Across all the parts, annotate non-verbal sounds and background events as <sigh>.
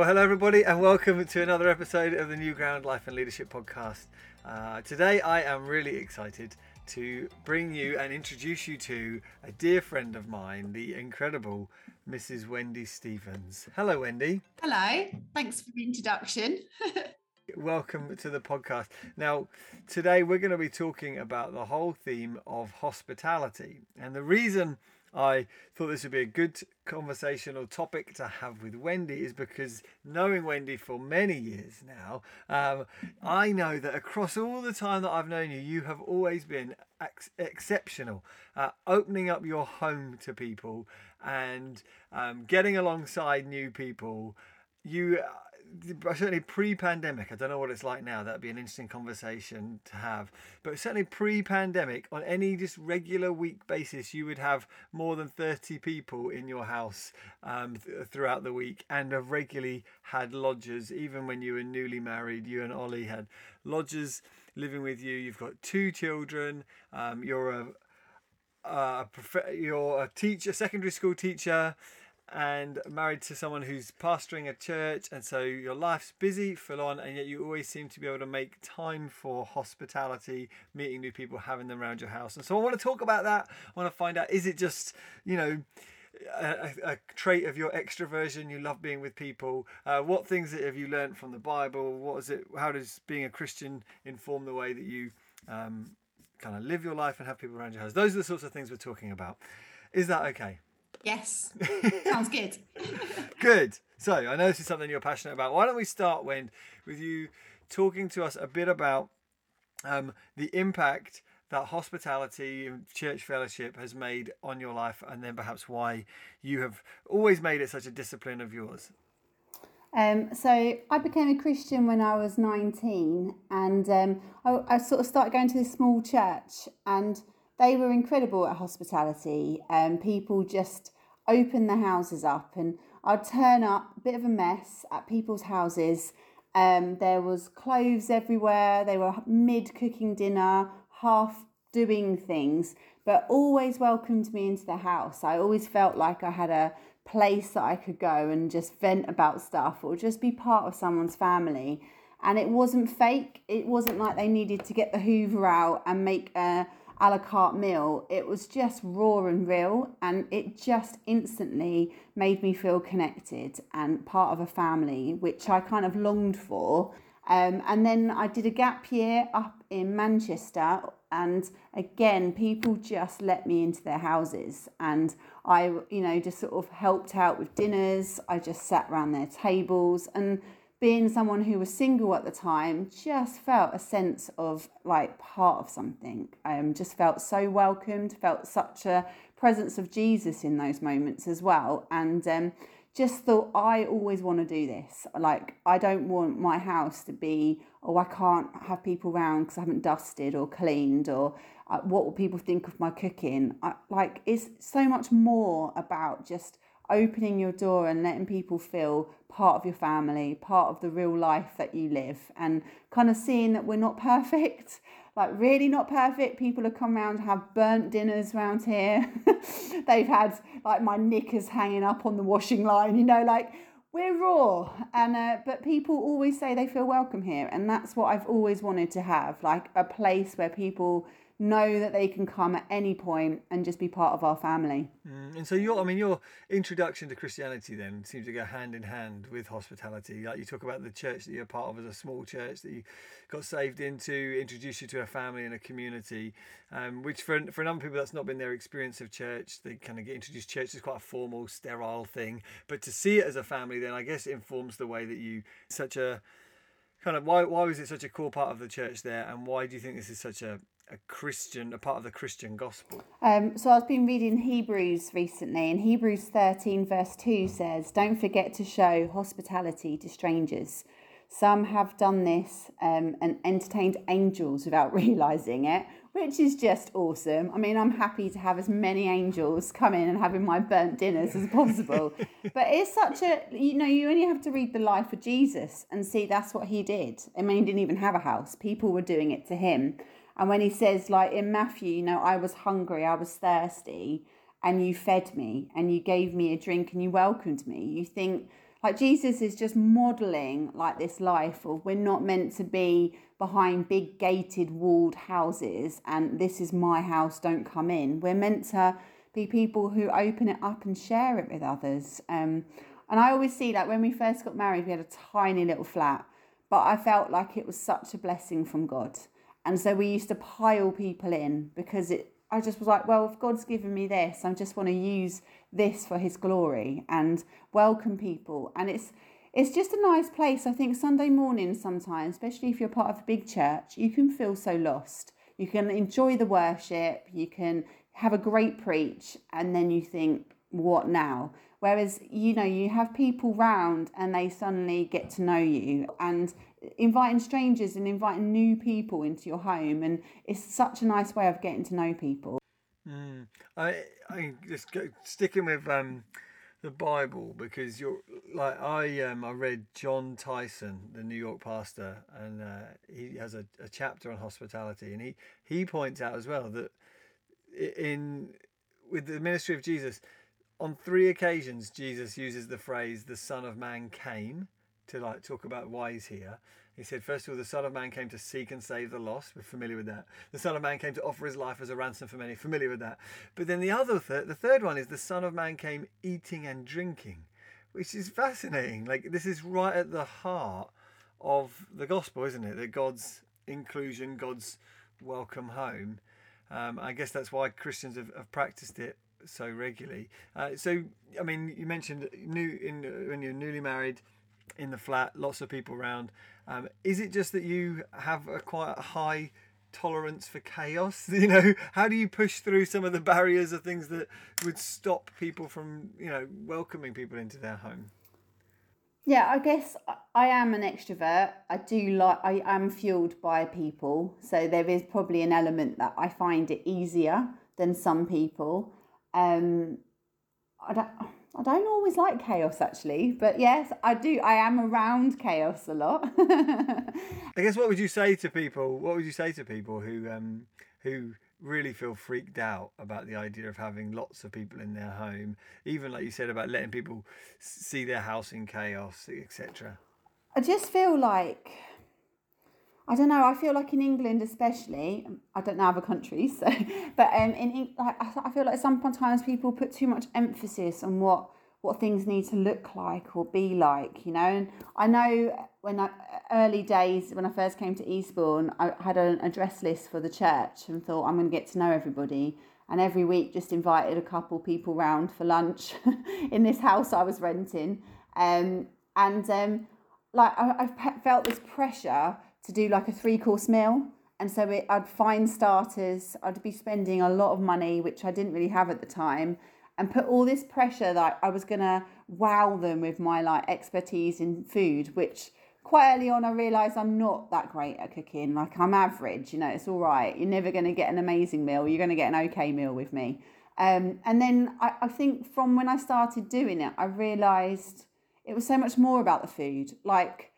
Well, hello, everybody, and welcome to another episode of the New Ground Life and Leadership Podcast. Uh, today, I am really excited to bring you and introduce you to a dear friend of mine, the incredible Mrs. Wendy Stevens. Hello, Wendy. Hello. Thanks for the introduction. <laughs> Welcome to the podcast. Now, today we're going to be talking about the whole theme of hospitality. And the reason I thought this would be a good conversational topic to have with Wendy is because knowing Wendy for many years now, um, I know that across all the time that I've known you, you have always been ex- exceptional at opening up your home to people and um, getting alongside new people. You certainly pre-pandemic i don't know what it's like now that'd be an interesting conversation to have. But certainly pre-pandemic on any just regular week basis you would have more than 30 people in your house um, th- throughout the week and have regularly had lodgers. Even when you were newly married you and ollie had lodgers living with you. You've got two children um, you're a, a prof- you're a teacher secondary school teacher and married to someone who's pastoring a church, and so your life's busy, full on, and yet you always seem to be able to make time for hospitality, meeting new people, having them around your house. And so I want to talk about that. I want to find out is it just, you know, a, a, trait of your extroversion. You love being with people. Uh, what things have you learned from the Bible? What is it? How does being a Christian inform the way that you um, kind of live your life and have people around your house? Those are the sorts of things we're talking about. Is that okay? Yes. <laughs> Sounds good. good. So I know this is something you're passionate about. Why don't we start, Wend, with you talking to us a bit about um, the impact that hospitality and church fellowship has made on your life, and then perhaps why you have always made it such a discipline of yours. Um, so I became a Christian when I was 19, and um, I, I sort of started going to this small church, and they were incredible at hospitality. Um, people just opened their houses up, and I'd turn up, a bit of a mess at people's houses. Um, there was clothes everywhere. They were mid cooking dinner, half doing things, but always welcomed me into the house. I always felt like I had a place that I could go and just vent about stuff or just be part of someone's family. And it wasn't fake. It wasn't like they needed to get the Hoover out and make a a la carte meal, it was just raw and real, and it just instantly made me feel connected and part of a family, which I kind of longed for. Um, and then I did a gap year up in Manchester, and again, people just let me into their houses, and I, you know, just sort of helped out with dinners. I just sat around their tables, and being someone who was single at the time, just felt a sense of like part of something. Um, just felt so welcomed, felt such a presence of Jesus in those moments as well. And um, just thought, I always want to do this. Like, I don't want my house to be, oh, I can't have people around because I haven't dusted or cleaned, or uh, what will people think of my cooking? I, like, it's so much more about just opening your door and letting people feel part of your family, part of the real life that you live, and kind of seeing that we're not perfect, <laughs> like really not perfect. People have come around have burnt dinners around here. <laughs> They've had like my knickers hanging up on the washing line, you know, like we're raw and uh, but people always say they feel welcome here and that's what i've always wanted to have like a place where people know that they can come at any point and just be part of our family. Mm, and so your, I mean, your introduction to Christianity then seems to go hand in hand with hospitality. Like you talk about the church that you're part of as a small church that you got saved into, introduced you to a family and a community, um, which for for a number of people that's not been their experience of church. They kind of get introduced. Church is quite a formal, sterile thing, but to see it as a family, then I guess informs the way that you such a kind of why why was it such a core part of the church there, and why do you think this is such a a Christian, a part of the Christian gospel? Um, so I've been reading Hebrews recently, and Hebrews 13, verse 2 says, Don't forget to show hospitality to strangers. Some have done this um, and entertained angels without <laughs> realizing it, which is just awesome. I mean, I'm happy to have as many angels come in and having my burnt dinners as possible. <laughs> but it's such a, you know, you only have to read the life of Jesus and see that's what he did. I mean, he didn't even have a house, people were doing it to him. And when he says, like in Matthew, you know, I was hungry, I was thirsty, and you fed me, and you gave me a drink, and you welcomed me, you think, like Jesus is just modeling like this life of we're not meant to be behind big gated walled houses and this is my house, don't come in. We're meant to be people who open it up and share it with others. Um, and I always see that when we first got married, we had a tiny little flat, but I felt like it was such a blessing from God. And so we used to pile people in because it I just was like, well, if God's given me this, I just want to use this for his glory and welcome people. And it's it's just a nice place. I think Sunday morning sometimes, especially if you're part of a big church, you can feel so lost. You can enjoy the worship, you can have a great preach, and then you think, what now? Whereas, you know, you have people round and they suddenly get to know you and inviting strangers and inviting new people into your home. And it's such a nice way of getting to know people. Mm. I, I just go, sticking with um, the Bible because you're like I um I read Jon Tyson, the New York pastor, and uh, he has a, a chapter on hospitality, and he he points out as well that in with the ministry of Jesus, on three occasions Jesus uses the phrase "the Son of Man came" to like talk about why he's here. He said, first of all, the Son of Man came to seek and save the lost. We're familiar with that. The Son of Man came to offer his life as a ransom for many. Familiar with that. But then the other, th- the third one is the Son of Man came eating and drinking, which is fascinating. Like this is right at the heart of the gospel, isn't it? That God's inclusion, God's welcome home. Um, I guess that's why Christians have, have practiced it so regularly. Uh, so, I mean, you mentioned new in when you're newly married in the flat, lots of people around. Um, is it just that you have a quite high tolerance for chaos? <laughs> You know, how do you push through some of the barriers of things that would stop people from, you know, welcoming people into their home? Yeah, I guess I am an extrovert. I do like, I am fueled by people. So there is probably an element that I find it easier than some people. Um, I don't, I don't always like chaos actually, but yes, I do. I am around chaos a lot. <laughs> I guess what would you say to people? What would you say to people who um, who really feel freaked out about the idea of having lots of people in their home, even like you said about letting people see their house in chaos, etc. I just feel like I don't know. I feel like in England, especially, I don't know other countries, so, <laughs> but um, in like I feel like sometimes people put too much emphasis on what what things need to look like or be like, you know. And I know when I early days when I first came to Eastbourne, I had an address list for the church and thought I'm going to get to know everybody. And every week, just invited a couple people round for lunch <laughs> in this house I was renting. Um, and um, like I, I felt this pressure to do like a three course meal. And so it, I'd find starters, I'd be spending a lot of money, which I didn't really have at the time, and put all this pressure that I was going to wow them with my like expertise in food, which quite early on I realised I'm not that great at cooking. Like I'm average, you know, it's all right. You're never going to get an amazing meal, you're going to get an okay meal with me. Um, and then I, I think from when I started doing it, I realised it was so much more about the food. Like,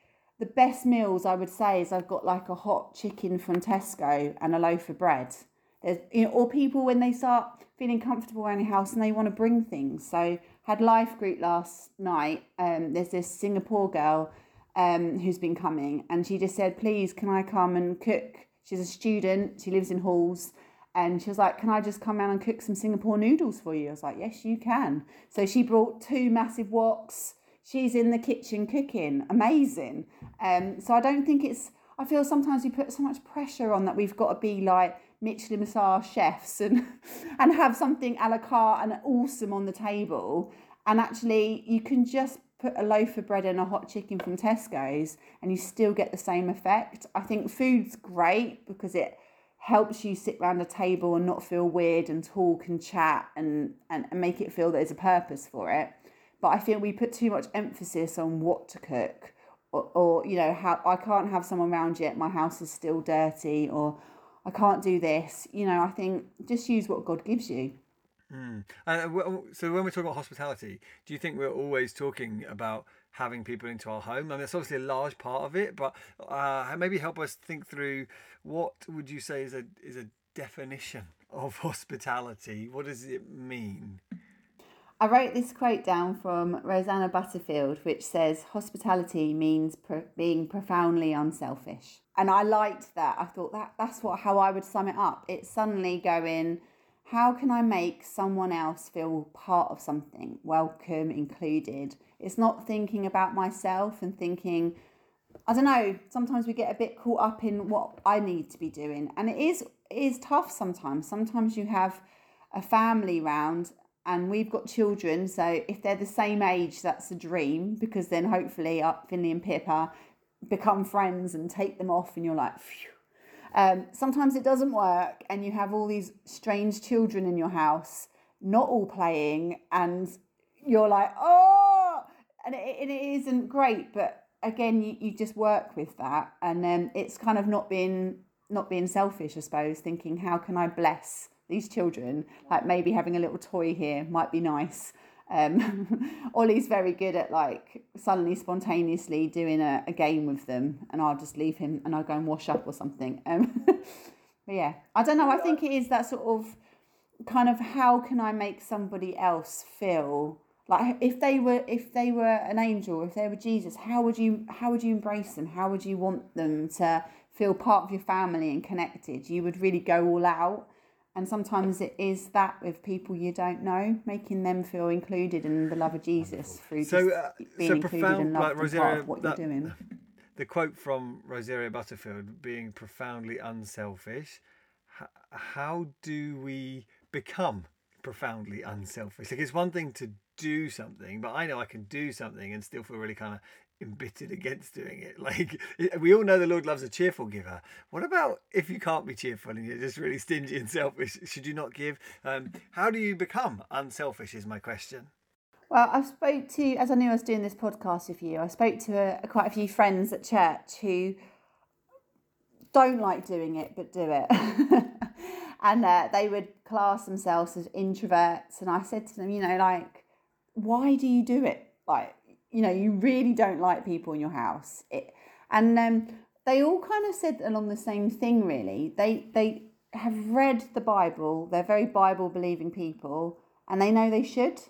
the best meals I would say is I've got like a hot chicken from Tesco and a loaf of bread. There's, you know, or people when they start feeling comfortable around your house and they want to bring things. So had life group last night. Um, there's this Singapore girl um, who's been coming, and she just said, "Please, can I come and cook?" She's a student. She lives in halls. And she was like, Can I just come out and cook some Singapore noodles for you? I was like, Yes, you can. So she brought two massive woks she's in the kitchen cooking. Amazing. Um, so I don't think it's. I feel sometimes we put so much pressure on that we've got to be like Michelin star chefs and <laughs> and have something a la carte and awesome on the table. And actually, you can just put a loaf of bread and a hot chicken from Tesco's, and you still get the same effect. I think food's great because it helps you sit around a table and not feel weird and talk and chat and, and, and make it feel there's a purpose for it but I feel we put too much emphasis on what to cook or, or you know how I can't have someone around yet my house is still dirty or I can't do this. You know I think just use what God gives you. Mm. so when we're talking about hospitality do you think we're always talking about having people into our home? I mean that's obviously a large part of it but uh, maybe help us think through what would you say is a is a definition of <laughs> hospitality? What does it mean I wrote this quote down from Rosaria Butterfield, which says, Hospitality means pro- being profoundly unselfish. And I liked that. I thought that that's what how I would sum it up. It's suddenly going, how can I make someone else feel part of something, welcome, included? It's not thinking about myself and thinking, I don't know, sometimes we get a bit caught up in what I need to be doing. And it is it is tough sometimes. Sometimes you have a family round and we've got children, so if they're the same age, that's a dream because then hopefully uh, Finley and Pippa become friends and take them off, and you're like, phew. Um, sometimes it doesn't work, and you have all these strange children in your house, not all playing, and you're like, oh, and it, and it isn't great, but again, you, you just work with that, and then um, it's kind of not being not being selfish, I suppose, thinking how can I bless these children, like maybe having a little toy here might be nice. Um, <laughs> Ollie's very good at like suddenly spontaneously doing a, a game with them, and I'll just leave him and I'll go and wash up or something. Um, <laughs> but yeah, I don't know. I think it is that sort of kind of how can I make somebody else feel like if they were if they were an angel, if they were Jesus, how would you how would you embrace them? How would you want them to feel part of your family and connected? You would really go all out and sometimes it is that with people you don't know, making them feel included in the love of Jesus through so, uh, being so included profound, and loved like of what that, you're doing. <laughs> The quote from Rosaria Butterfield, being profoundly unselfish. How do we become profoundly unselfish? Like it's one thing to do something, but I know I can do something and still feel really kind of embittered against doing it. <laughs> Like we all know the Lord loves a cheerful giver. What about if you can't be cheerful and you're just really stingy and selfish? Should you not give? Um, how do you become unselfish? Is my question. Well, I spoke to as I knew I was doing this podcast with you. I spoke to a, a, quite a few friends at church who don't like doing it but do it. <laughs> and uh, they would class themselves as introverts and I said to them, you know, like why do you do it? Like you know, you really don't like people in your house. It, and um, they all kind of said along the same thing, really. They, they have read the Bible, they're very Bible believing people, and they know they should.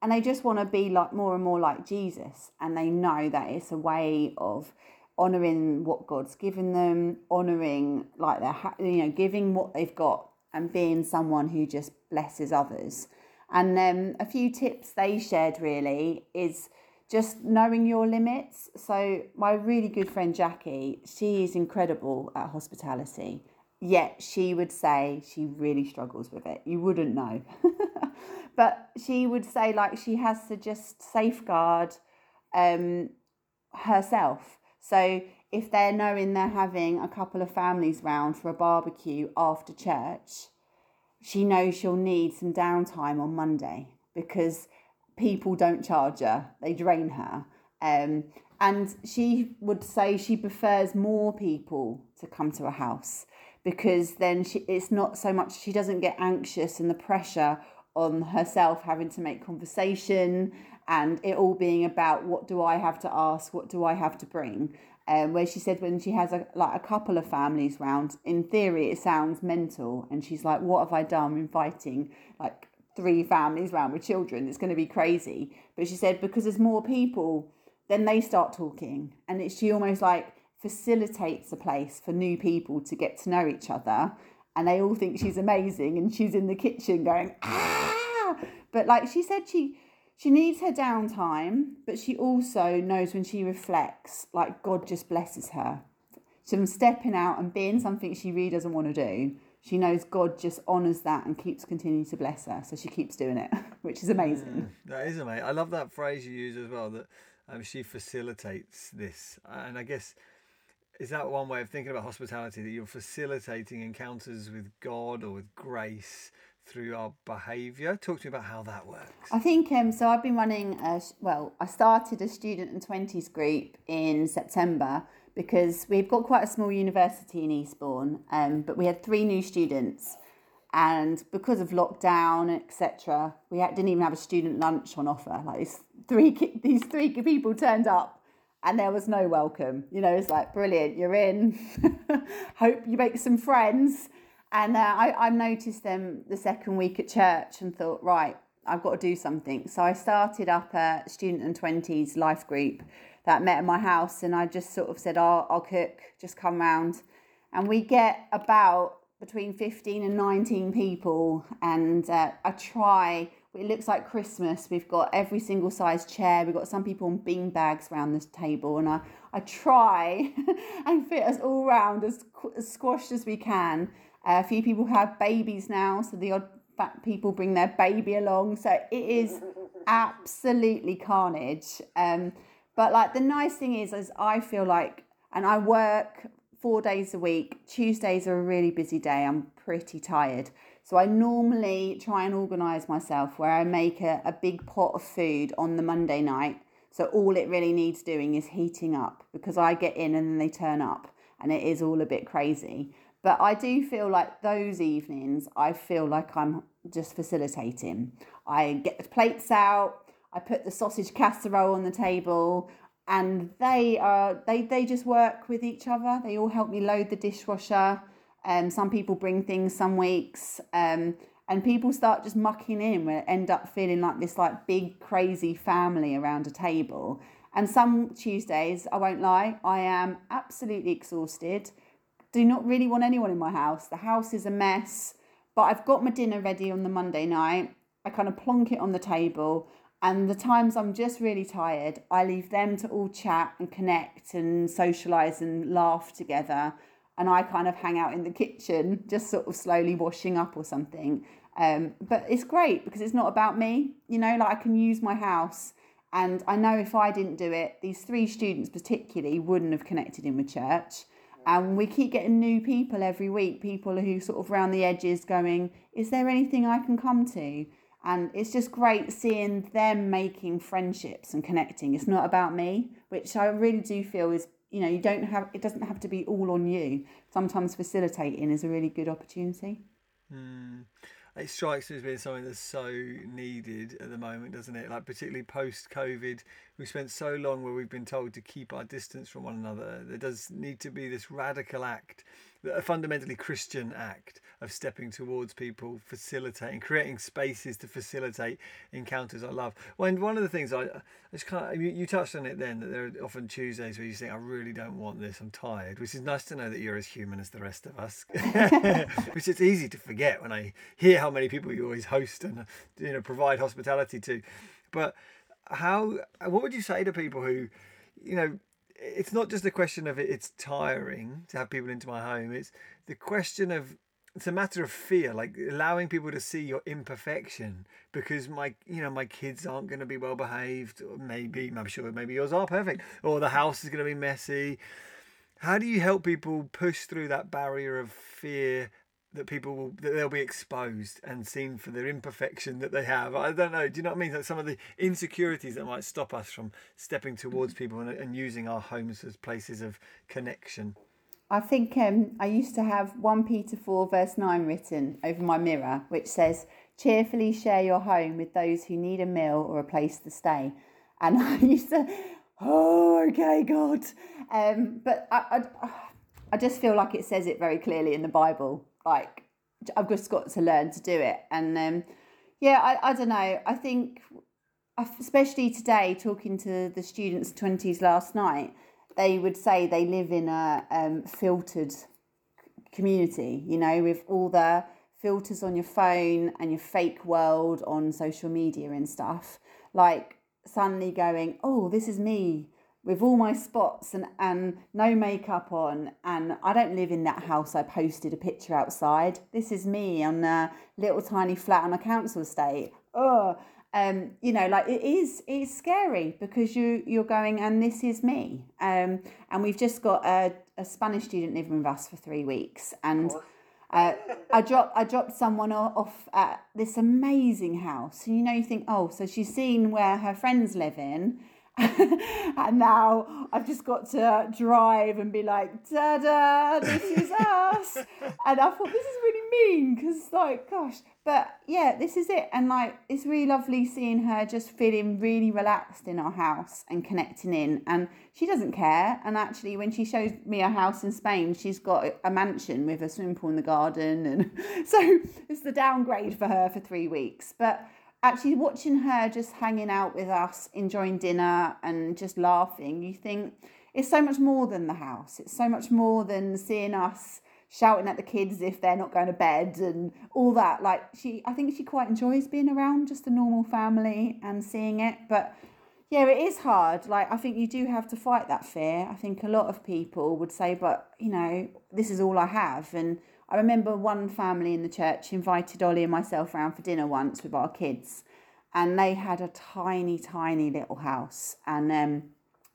And they just want to be like more and more like Jesus. And they know that it's a way of honoring what God's given them, honoring like their, you know, giving what they've got and being someone who just blesses others. And um, a few tips they shared really is just knowing your limits. So, my really good friend Jackie, she is incredible at hospitality, yet she would say she really struggles with it. You wouldn't know. <laughs> but she would say, like, she has to just safeguard um, herself. So, if they're knowing they're having a couple of families round for a barbecue after church, she knows she'll need some downtime on Monday because people don't charge her, they drain her. Um, and she would say she prefers more people to come to a house because then she, it's not so much, she doesn't get anxious and the pressure on herself having to make conversation and it all being about what do I have to ask, what do I have to bring. Um, where she said when she has a, like a couple of families round, in theory it sounds mental, and she's like, "What have I done inviting like three families around with children. It's going to be crazy. But she said because there's more people, then they start talking, and it, she almost like facilitates a place for new people to get to know each other, and they all think she's amazing, and she's in the kitchen going ah. But like she said, she she needs her downtime, but she also knows when she reflects, like God just blesses her. From stepping out and being something she really doesn't want to do, she knows God just honours that and keeps continuing to bless her. So she keeps doing it, <laughs> which is amazing. Yeah, that is amazing. I love that phrase you use as well that um, she facilitates this. And I guess, is that one way of thinking about hospitality that you're facilitating encounters with God or with grace? Through our behaviour. Talk to me about how that works. I think um, so. I've been running a well. I started a student and twenties group in September, because we've got quite a small university in Eastbourne, um, but we had three new students. And because of lockdown, etc., we didn't even have a student lunch on offer. Like these three, these three people turned up, and there was no welcome. You know, it's like brilliant. You're in. <laughs> Hope you make some friends. And uh, I, I noticed them the second week at church and thought, right, I've got to do something. So I started up a student and 20s life group that met at my house, and I just sort of said, I'll, I'll cook, just come round. And we get about between 15 and 19 people, and uh, I try. It looks like Christmas. We've got every single size chair. We've got some people on bean bags around this table, and I, I try <laughs> and fit us all round as, as squashed as we can. Uh, a few people have babies now, so the odd fat people bring their baby along. So it is <laughs> absolutely carnage. Um, but like the nice thing is, is I feel like, and I work four days a week. Tuesdays are a really busy day. I'm pretty tired. So I normally try and organise myself where I make a, a big pot of food on the Monday night. So all it really needs doing is heating up because I get in and then they turn up and it is all a bit crazy. But I do feel like those evenings, I feel like I'm just facilitating. I get the plates out, I put the sausage casserole on the table, and they are they they just work with each other. They all help me load the dishwasher. Um, some people bring things some weeks, um, and people start just mucking in. We end up feeling like this like big crazy family around a table. And some Tuesdays, I won't lie, I am absolutely exhausted do not really want anyone in my house. The house is a mess, but I've got my dinner ready on the Monday night. I kind of plonk it on the table, and the times I'm just really tired, I leave them to all chat and connect and socialize and laugh together. And I kind of hang out in the kitchen, just sort of slowly washing up or something. Um, but it's great because it's not about me, you know, like I can use my house. And I know if I didn't do it, these three students particularly wouldn't have connected in with church. And we keep getting new people every week, people who sort of round the edges going, Is there anything I can come to? And it's just great seeing them making friendships and connecting. It's not about me, which I really do feel is, you know, you don't have, it doesn't have to be all on you. Sometimes facilitating is a really good opportunity. Mm it strikes me as being something that's so needed at the moment, doesn't it? Like particularly post COVID, we've spent so long where we've been told to keep our distance from one another. There does need to be this radical act a fundamentally Christian act of stepping towards people, facilitating, creating spaces to facilitate encounters. I love. Well, and one of the things I, I just can't. You, you, touched on it then that there are often Tuesdays where you think, I really don't want this. I'm tired, which is nice to know that you're as human as the rest of us. <laughs> <laughs> which it's easy to forget when I hear how many people you always host and you know provide hospitality to. But how? What would you say to people who, you know, it's not just a question of it, it's tiring to have people into my home. It's the question of it's a matter of fear, like allowing people to see your imperfection because my you know my kids aren't going to be well behaved, maybe I'm sure maybe yours are perfect, or the house is going to be messy. How do you help people push through that barrier of fear that people will that they'll be exposed and seen for their imperfection that they have. I don't know. Do you know what I mean? Like some of the insecurities that might stop us from stepping towards people and, and using our homes as places of connection. I think um, I used to have 1 Peter 4, verse 9 written over my mirror, which says, Cheerfully share your home with those who need a meal or a place to stay. And <laughs> I used to, oh, okay, God. Um, but I, I, I just feel like it says it very clearly in the Bible like I've just got to learn to do it. And um, yeah, I, I don't know. I think, especially today, talking to the students' 20s last night, they would say they live in a um, filtered community, you know, with all the filters on your phone and your fake world on social media and stuff. Like suddenly going, oh, this is me with all my spots and, and no makeup on. And I don't live in that house I posted a picture outside. This is me on a little tiny flat on a council estate. Oh, um, you know, like it is, it's scary because you, you're going, and this is me. Um, and we've just got a, a Spanish student living with us for three weeks. And uh, I dropped I dropped someone off at this amazing house. And you know, you think, oh, so she's seen where her friends live in <laughs> and now I've just got to drive and be like, Dada, this is <laughs> us. and I thought, this is really mean because, like, gosh, but yeah, this is it. And like, it's really lovely seeing her just feeling really relaxed in our house and connecting in. And she doesn't care. And actually, when she shows me a house in Spain, she's got a mansion with a swimming pool in the garden. And <laughs> so it's the downgrade for her for three weeks. But actually watching her just hanging out with us, enjoying dinner and just laughing, you think it's so much more than the house. It's so much more than seeing us shouting at the kids if they're not going to bed and all that. Like she, I think she quite enjoys being around just a normal family and seeing it. But yeah, it is hard. Like I think you do have to fight that fear. I think a lot of people would say, but you know, this is all I have. And I remember one family in the church invited Ollie and myself around for dinner once with our kids, and they had a tiny, tiny little house, and um,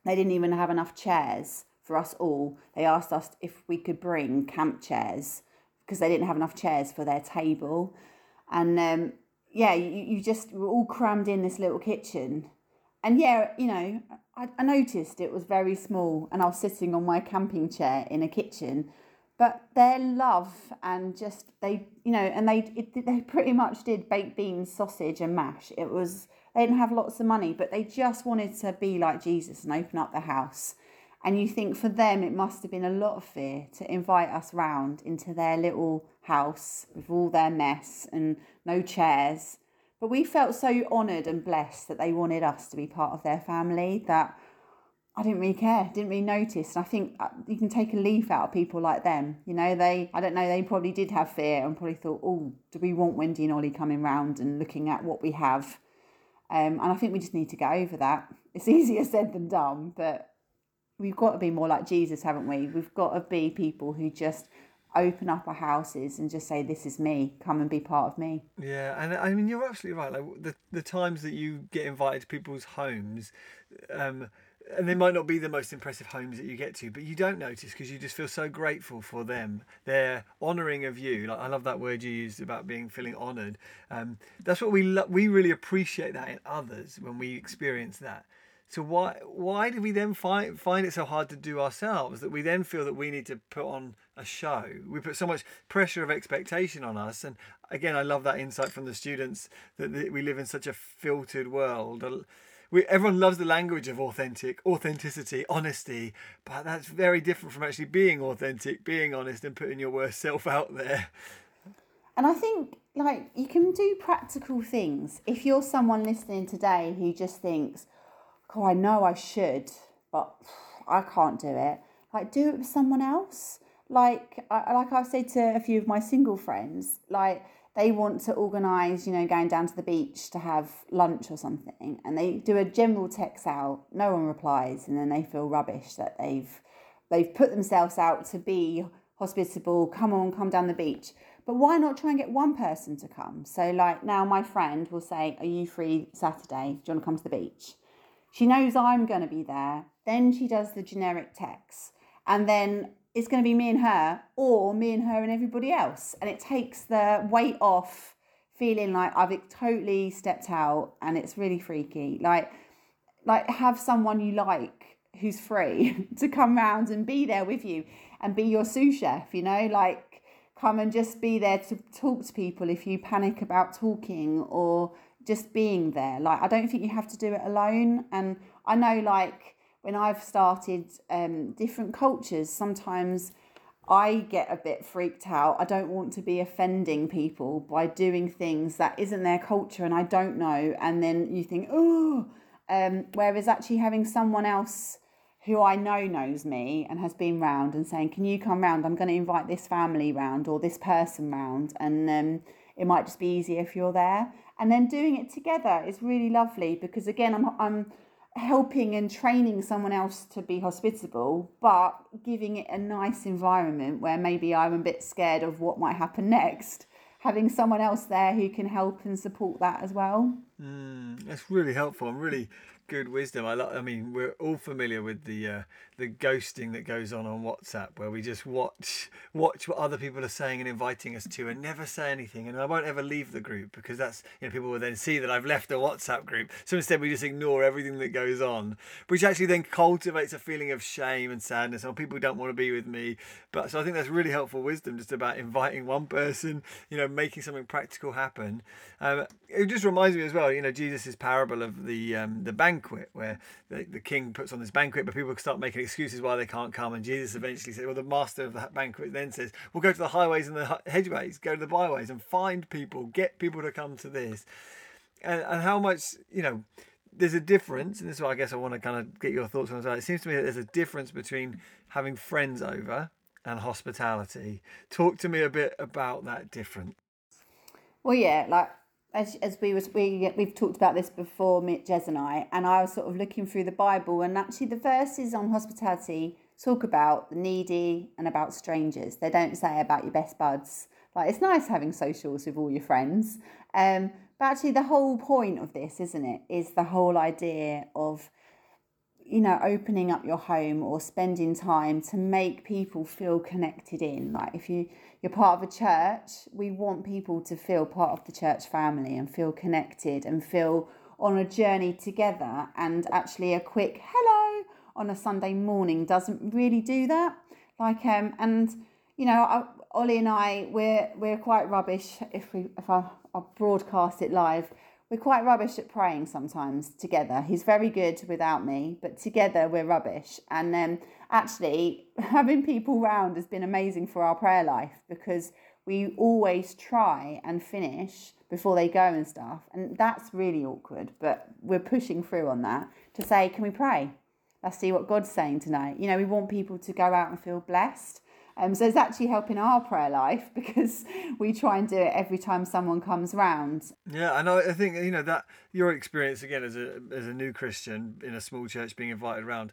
they didn't even have enough chairs for us all. They asked us if we could bring camp chairs because they didn't have enough chairs for their table. And um, yeah, you, you just were all crammed in this little kitchen. And yeah, you know, I, I noticed it was very small and I was sitting on my camping chair in a kitchen. But their love and just they, you know, and they it, they pretty much did baked beans, sausage, and mash. It was they didn't have lots of money, but they just wanted to be like Jesus and open up the house. And you think for them, it must have been a lot of fear to invite us round into their little house with all their mess and no chairs. But we felt so honoured and blessed that they wanted us to be part of their family that I didn't really care, didn't really notice. And I think uh, you can take a leaf out of people like them. You know, they, I don't know, they probably did have fear and probably thought, oh, do we want Wendy and Ollie coming round and looking at what we have? Um, and I think we just need to get over that. It's <laughs> easier said than done, but we've got to be more like Jesus, haven't we? We've got to be people who just open up our houses and just say, "This is me. Come and be part of me." Yeah, and I mean you're absolutely right. Like the the times that you get invited to people's homes, um, and they might not be the most impressive homes that you get to, but you don't notice because you just feel so grateful for them. They're honouring of you. Like I love that word you used about being feeling honoured. Um, that's what we lo- we really appreciate that in others when we experience that. So why why do we then find find it so hard to do ourselves that we then feel that we need to put on a show? We put so much pressure of expectation on us, and again, I love that insight from the students that, we live in such a filtered world. We, everyone loves the language of authentic, authenticity, honesty, but that's very different from actually being authentic, being honest, and putting your worst self out there. And I think like you can do practical things. If you're someone listening today who just thinks, oh, I know I should, but I can't do it. Like, do it with someone else. Like, I, like I've said to a few of my single friends, like, they want to organise, you know, going down to the beach to have lunch or something, and they do a general text out. No one replies, and then they feel rubbish that they've they've put themselves out to be hospitable. Come on, come down the beach. But why not try and get one person to come? So, like now, my friend will say, "Are you free Saturday? Do you want to come to the beach?" She knows I'm going to be there. Then she does the generic text. And then it's going to be me and her, or me and her and everybody else. And it takes the weight off feeling like I've totally stepped out and it's really freaky. Like, like have someone you like who's free <laughs> to come round and be there with you and be your sous chef, you know, like come and just be there to talk to people if you panic about talking or just being there. Like, I don't think you have to do it alone. And I know, like, when I've started um, different cultures, sometimes I get a bit freaked out. I don't want to be offending people by doing things that isn't their culture and I don't know. And then you think, oh, um, whereas actually having someone else who I know knows me and has been round and saying, Can you come round? I'm going to invite this family round or this person round. And um, it might just be easier if you're there and then doing it together is really lovely because again i'm i'm helping and training someone else to be hospitable but giving it a nice environment where maybe i'm a bit scared of what might happen next. Having someone else there who can help and support that as well mm, that's really helpful i'm really good wisdom. I, lo- I mean, we're all familiar with the uh, the ghosting that goes on on WhatsApp, where we just watch watch what other people are saying and inviting us to, and never say anything. And I won't ever leave the group because that's you know people will then see that I've left a WhatsApp group. So instead, we just ignore everything that goes on, which actually then cultivates a feeling of shame and sadness. And people don't want to be with me. But so I think that's really helpful wisdom, just about inviting one person, you know, making something practical happen. Um, it just reminds me as well, you know, Jesus's parable of the um, the banquet, where the, the king puts on this banquet, but people start making excuses why they can't come, and Jesus eventually says, well, the master of the banquet then says, "We'll go to the highways and the hedgeways, go to the byways, and find people, get people to come to this." and, and how much you know there's a difference, and this is what I guess I want to kind of get your thoughts on well. It seems to me that there's a difference between having friends over and hospitality. Talk to me a bit about that difference. Well, yeah, like as, as we was we we've talked about this before, Mitch Jez and I, and I was sort of looking through the Bible, and actually the verses on hospitality talk about the needy and about strangers. They don't say about your best buds. Like it's nice having socials with all your friends, um, but actually the whole point of this, isn't it, is the whole idea of you know opening up your home or spending time to make people feel connected in. Like if you you're part of a church we want people to feel part of the church family and feel connected and feel on a journey together. And actually a quick hello on a sunday morning doesn't really do that. Like um and you know I, ollie and i we're we're quite rubbish if we if i, I broadcast it live we're quite rubbish at praying sometimes together. He's very good without me, but together we're rubbish. And um, actually, <laughs> having people round has been amazing for our prayer life because we always try and finish before they go and stuff. And that's really awkward, but we're pushing through on that to say, can we pray? Let's see what God's saying tonight. You know, we want people to go out and feel blessed. Um, so it's actually helping our prayer life <laughs> because we try and do it every time someone comes round. Yeah, and I think you know that your experience again as a as a new Christian in a small church being invited around.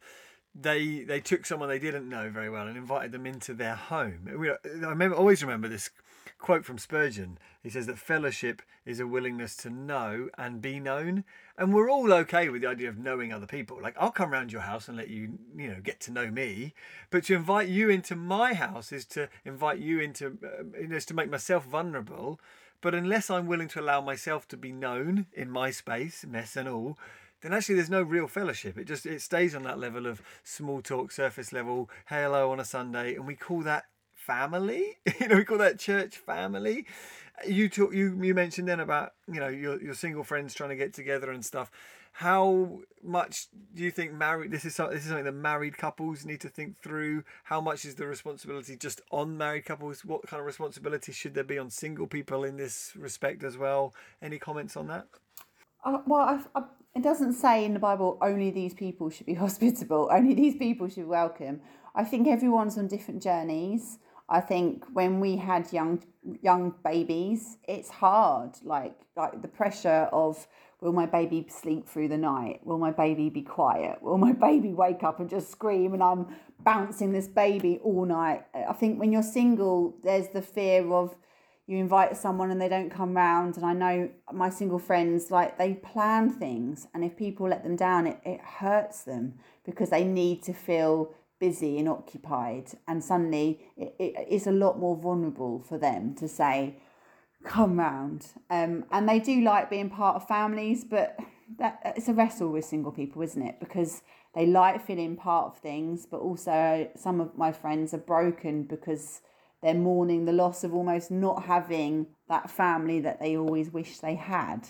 They they took someone they didn't know very well and invited them into their home. I remember always remember this quote from Spurgeon. He says that fellowship is a willingness to know and be known. And we're all okay with the idea of knowing other people. Like I'll come round your house and let you, you know, get to know me. But to invite you into my house is to invite you into, uh, you know, is to make myself vulnerable. But unless I'm willing to allow myself to be known in my space, mess and all, then actually there's no real fellowship. It just it stays on that level of small talk, surface level, hello on a Sunday, and we call that family. <laughs> you know, we call that church family. You talk, you you mentioned then about you know your your single friends trying to get together and stuff. How much do you think married? This is this is something that married couples need to think through. How much is the responsibility just on married couples? What kind of responsibility should there be on single people in this respect as well? Any comments on that? Uh, well, I've, I've, it doesn't say in the Bible only these people should be <laughs> hospitable. Only these people should welcome. I think everyone's on different journeys. I think when we had young young babies, it's hard. Like like the pressure of will my baby sleep through the night? Will my baby be quiet? Will my <laughs> baby wake up and just scream and I'm bouncing this baby all night? I think when you're single, there's the fear of you invite someone and they don't come round and I know my single friends like they plan things and if people let them down it, it hurts them because they need to feel busy and occupied and suddenly it, it is a lot more vulnerable for them to say come round. Um, and they do like being part of families but that it's a wrestle with single people isn't it? Because they like feeling part of things but also some of my friends are broken because they're mourning the loss of almost not having that family that they always wish they had.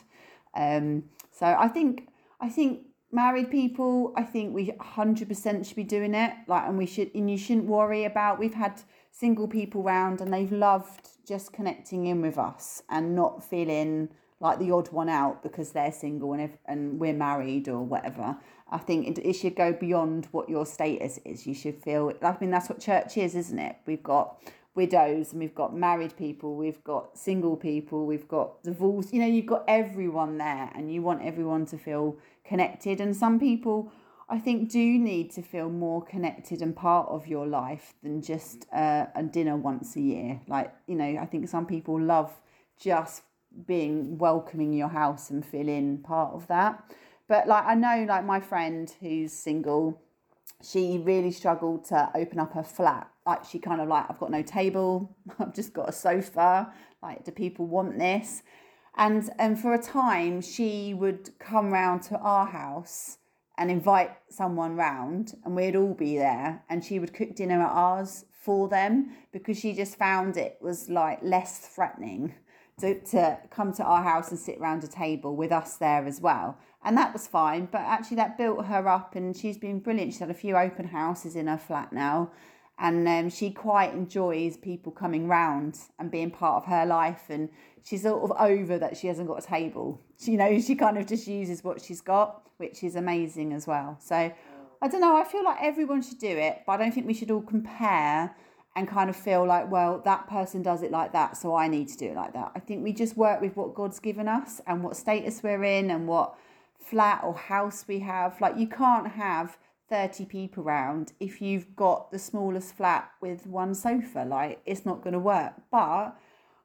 Um, so i think i think married people, I think we 100% should be doing it. Like, and we should, and you shouldn't worry about, we've had single people round and they've loved just connecting in with us and not feeling like the odd one out because they're single and if, and we're married or whatever. I think it, it should go beyond what your status is. You should feel, I mean, that's what church is, isn't it? We've got widows and we've got married people, we've got single people, we've got divorced, you know, you've got everyone there and you want everyone to feel connected. And some people, I think, do need to feel more connected and part of your life than just uh, a dinner once a year. Like, you know, I think some people love just being welcoming your house and feeling part of that. But like, I know, like, my friend who's single, she really struggled to open up her flat. She kind of like, I've got no table, <laughs> I've just got a sofa. Like, do people want this? And and for a time, she would come round to our house and invite someone round, and we'd all be there. And she would cook dinner at ours for them because she just found it was like less threatening to, to come to our house and sit round a table with us there as well. And that was fine, but actually that built her up and she's been brilliant. She's had a few open houses in her flat now and um, she quite enjoys people coming round and being part of her life and she's sort of over that she hasn't got a table. She, <laughs> you know she kind of just uses what she's got which is amazing as well. So i don't know i feel like everyone should do it but i don't think we should all compare and kind of feel like well that person does it like that so i need to do it like that. I think we just work with what god's given us and what status we're in and what flat or house we have. Like you can't have 30 people around if you've got the smallest flat with one sofa like it's not going to work. But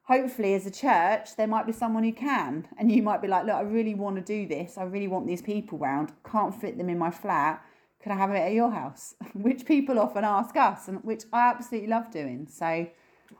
hopefully as a church there might be someone who can and you might be like look i really want to do this. I really want these people round. Can't fit them in my flat. Can i have it at your house? <laughs> Which people often ask us and which i absolutely love doing. So i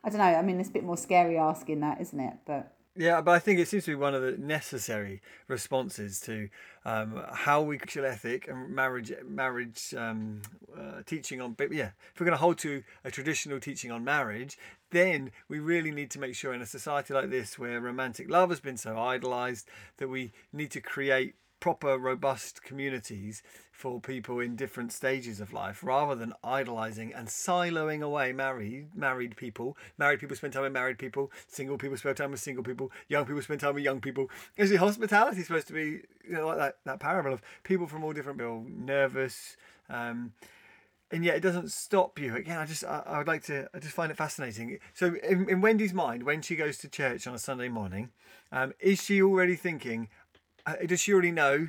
don't know. I mean it's a bit more scary asking that isn't it? But yeah, but I think it seems to be one of the necessary responses to um, how we sexual ethic and marriage marriage um, uh, teaching on. Yeah, if we're going to hold to a traditional teaching on marriage, then we really need to make sure in a society like this, where romantic love has been so idolized, that we need to create proper, robust communities for people in different stages of life rather than idolizing and siloing away married married people. Married people spend time with married people, single people spend time with single people, young people spend time with young people. Is the hospitality supposed to be you know, like that, that parable of people from all different people, nervous, um, and yet it doesn't stop you. Again, I just I, I would like to I just find it fascinating. So in, in Wendy's mind, when she goes to church on a Sunday morning, um, is she already thinking? Does she already know?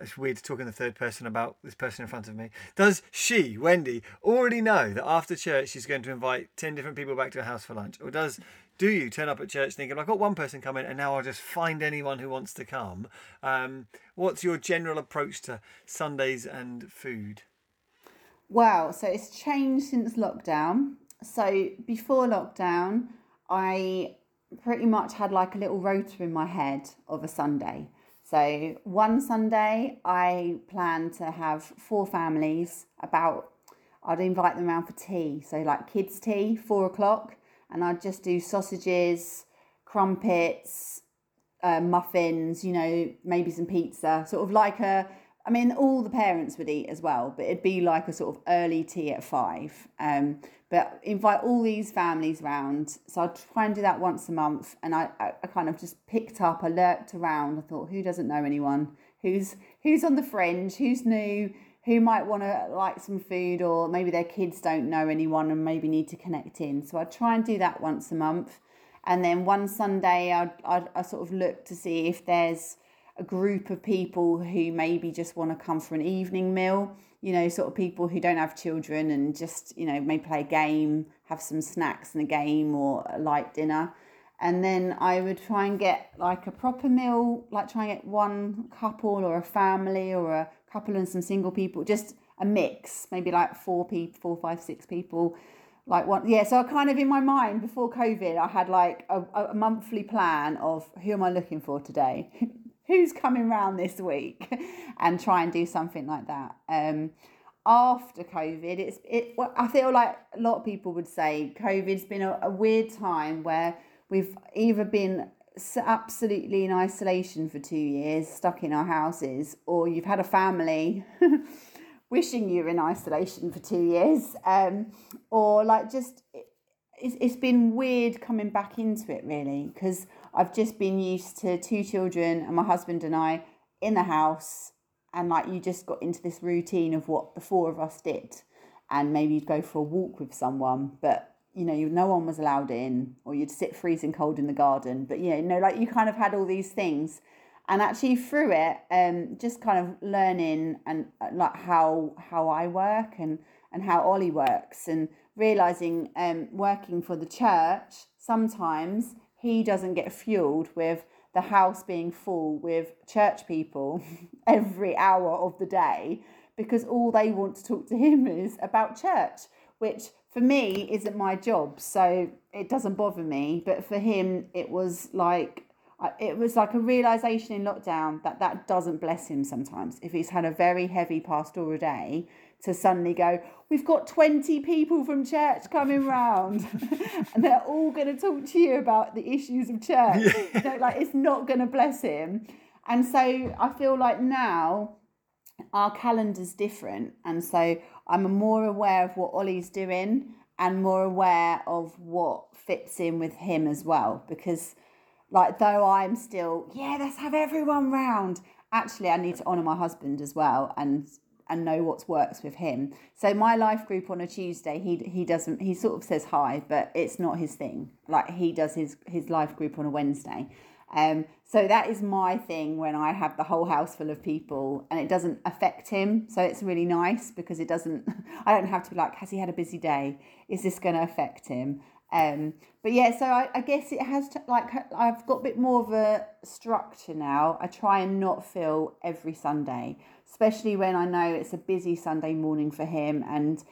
It's weird talking to talk in the third person about this person in front of me. Does she, Wendy, already know that after church she's going to invite 10 different people back to her house for lunch? Or does do you turn up at church thinking, I've got one person coming and now I'll just find anyone who wants to come? Um, what's your general approach to Sundays and food? Wow, so it's changed since lockdown. So before lockdown, I pretty much had like a little rota in my head of a Sunday. So one Sunday, I plan to have four families. About, I'd invite them around for tea. So like kids' tea, four o'clock, and I'd just do sausages, crumpets, uh, muffins. You know, maybe some pizza. Sort of like a. I mean, all the parents would eat as well, but it'd be like a sort of early tea at five. Um, but invite all these families round. So I'd try and do that once a month. And I, I, I kind of just picked up, I lurked around. I thought, who doesn't know anyone? Who's who's on the fringe? Who's new? Who might want to like some food, or maybe their kids don't know anyone and maybe need to connect in. So I'd try and do that once a month. And then one Sunday, I I I sort of look to see if there's a group of people who maybe just want to come for an evening meal you know sort of people who don't have children and just you know may play a game have some snacks and a game or a light dinner. And then i would try and get like a proper meal like try and get one couple or a family or a couple and some single people just a mix maybe like four people four five six people like one yeah so i kind of in my mind before covid i had like a, a monthly plan of who am i looking for today <laughs> who's coming round this week <laughs> and try and do something like that. Um after covid it's it i feel like a lot of people would say covid's been a, a weird time where we've either been absolutely in isolation for two years stuck in our houses or you've had a family <laughs> wishing you were in isolation for two years. Um or like just it's, it's been weird coming back into it really because I've just been used to two children and my husband and I in the house and like you just got into this routine of what the four of us did. And maybe you'd go for a walk with someone but you know no one was allowed in or you'd sit freezing cold in the garden. But you know like you kind of had all these things. And actually through it um just kind of learning and uh, like how how I work and and how Ollie works and realizing um working for the church sometimes he doesn't get fueled with the house being full with church people <laughs> every hour of the day because all they want to talk to him <laughs> is about church, which for me isn't my job. So it doesn't bother me. But for him, it was like, it was like a realization in lockdown that that doesn't bless him sometimes. If he's had a very heavy pastoral day, to suddenly go, we've got 20 people from church coming round <laughs> and they're all going to talk to you about the issues of church. You know, like it's not going to bless him. And so I feel like now our calendar's different. And so I'm more aware of what Ollie's doing and more aware of what fits in with him as well. Because, like, though I'm still, yeah, let's have everyone round, actually, I need to honour my husband as well and and know what works with him. So my life group on a Tuesday, he he doesn't he sort of says hi, but it's not his thing. Like he does his his life group on a Wednesday. Um, so that is my thing when I have the whole house full of people and it doesn't affect him. So it's really nice because it doesn't, <laughs> I don't have to be like, has he had a busy day? Is this going to affect him? Um, but yeah, so I, I guess it has to, like, I've got a bit more of a structure now. I try and not feel every Sunday, especially when I know it's a busy Sunday morning for him and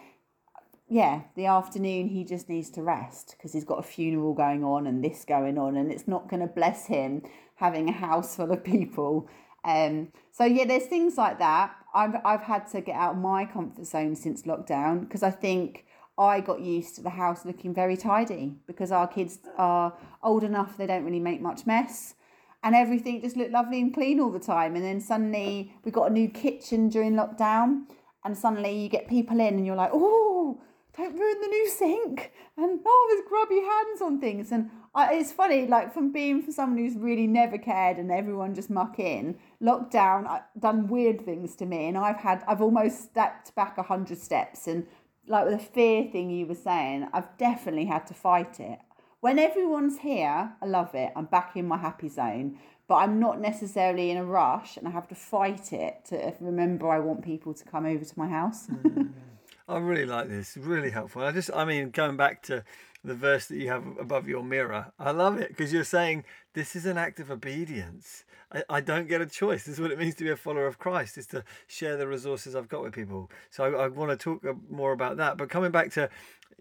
yeah, the afternoon he just needs to rest because he's got a funeral going on and this going on, and it's not going to bless him having a house full of people. Um, so yeah, there's things like that. I've I've had to get out of my comfort zone since lockdown because I think I got used to the house looking very tidy because our kids are old enough they don't really make much mess and everything just looked lovely and clean all the time. And then suddenly we got a new kitchen during lockdown, and suddenly you get people in and you're like, oh don't ruin the new sink and oh there's grubby hands on things and I, it's funny like from being for someone who's really never cared and everyone just muck in lockdown I, done weird things to me and i've had i've almost stepped back a hundred steps and like with the fear thing you were saying i've definitely had to fight it when everyone's here i love it i'm back in my happy zone but i'm not necessarily in a rush and i have to fight it to remember i want people to come over to my house mm. <laughs> I really like this. Really helpful. I just, I mean, going back to the verse that you have above your mirror, I love it because you're saying this is an act of obedience. I, I don't get a choice. This is what it means to be a follower of Christ, is to share the resources I've got with people. So I, I want to talk more about that. But coming back to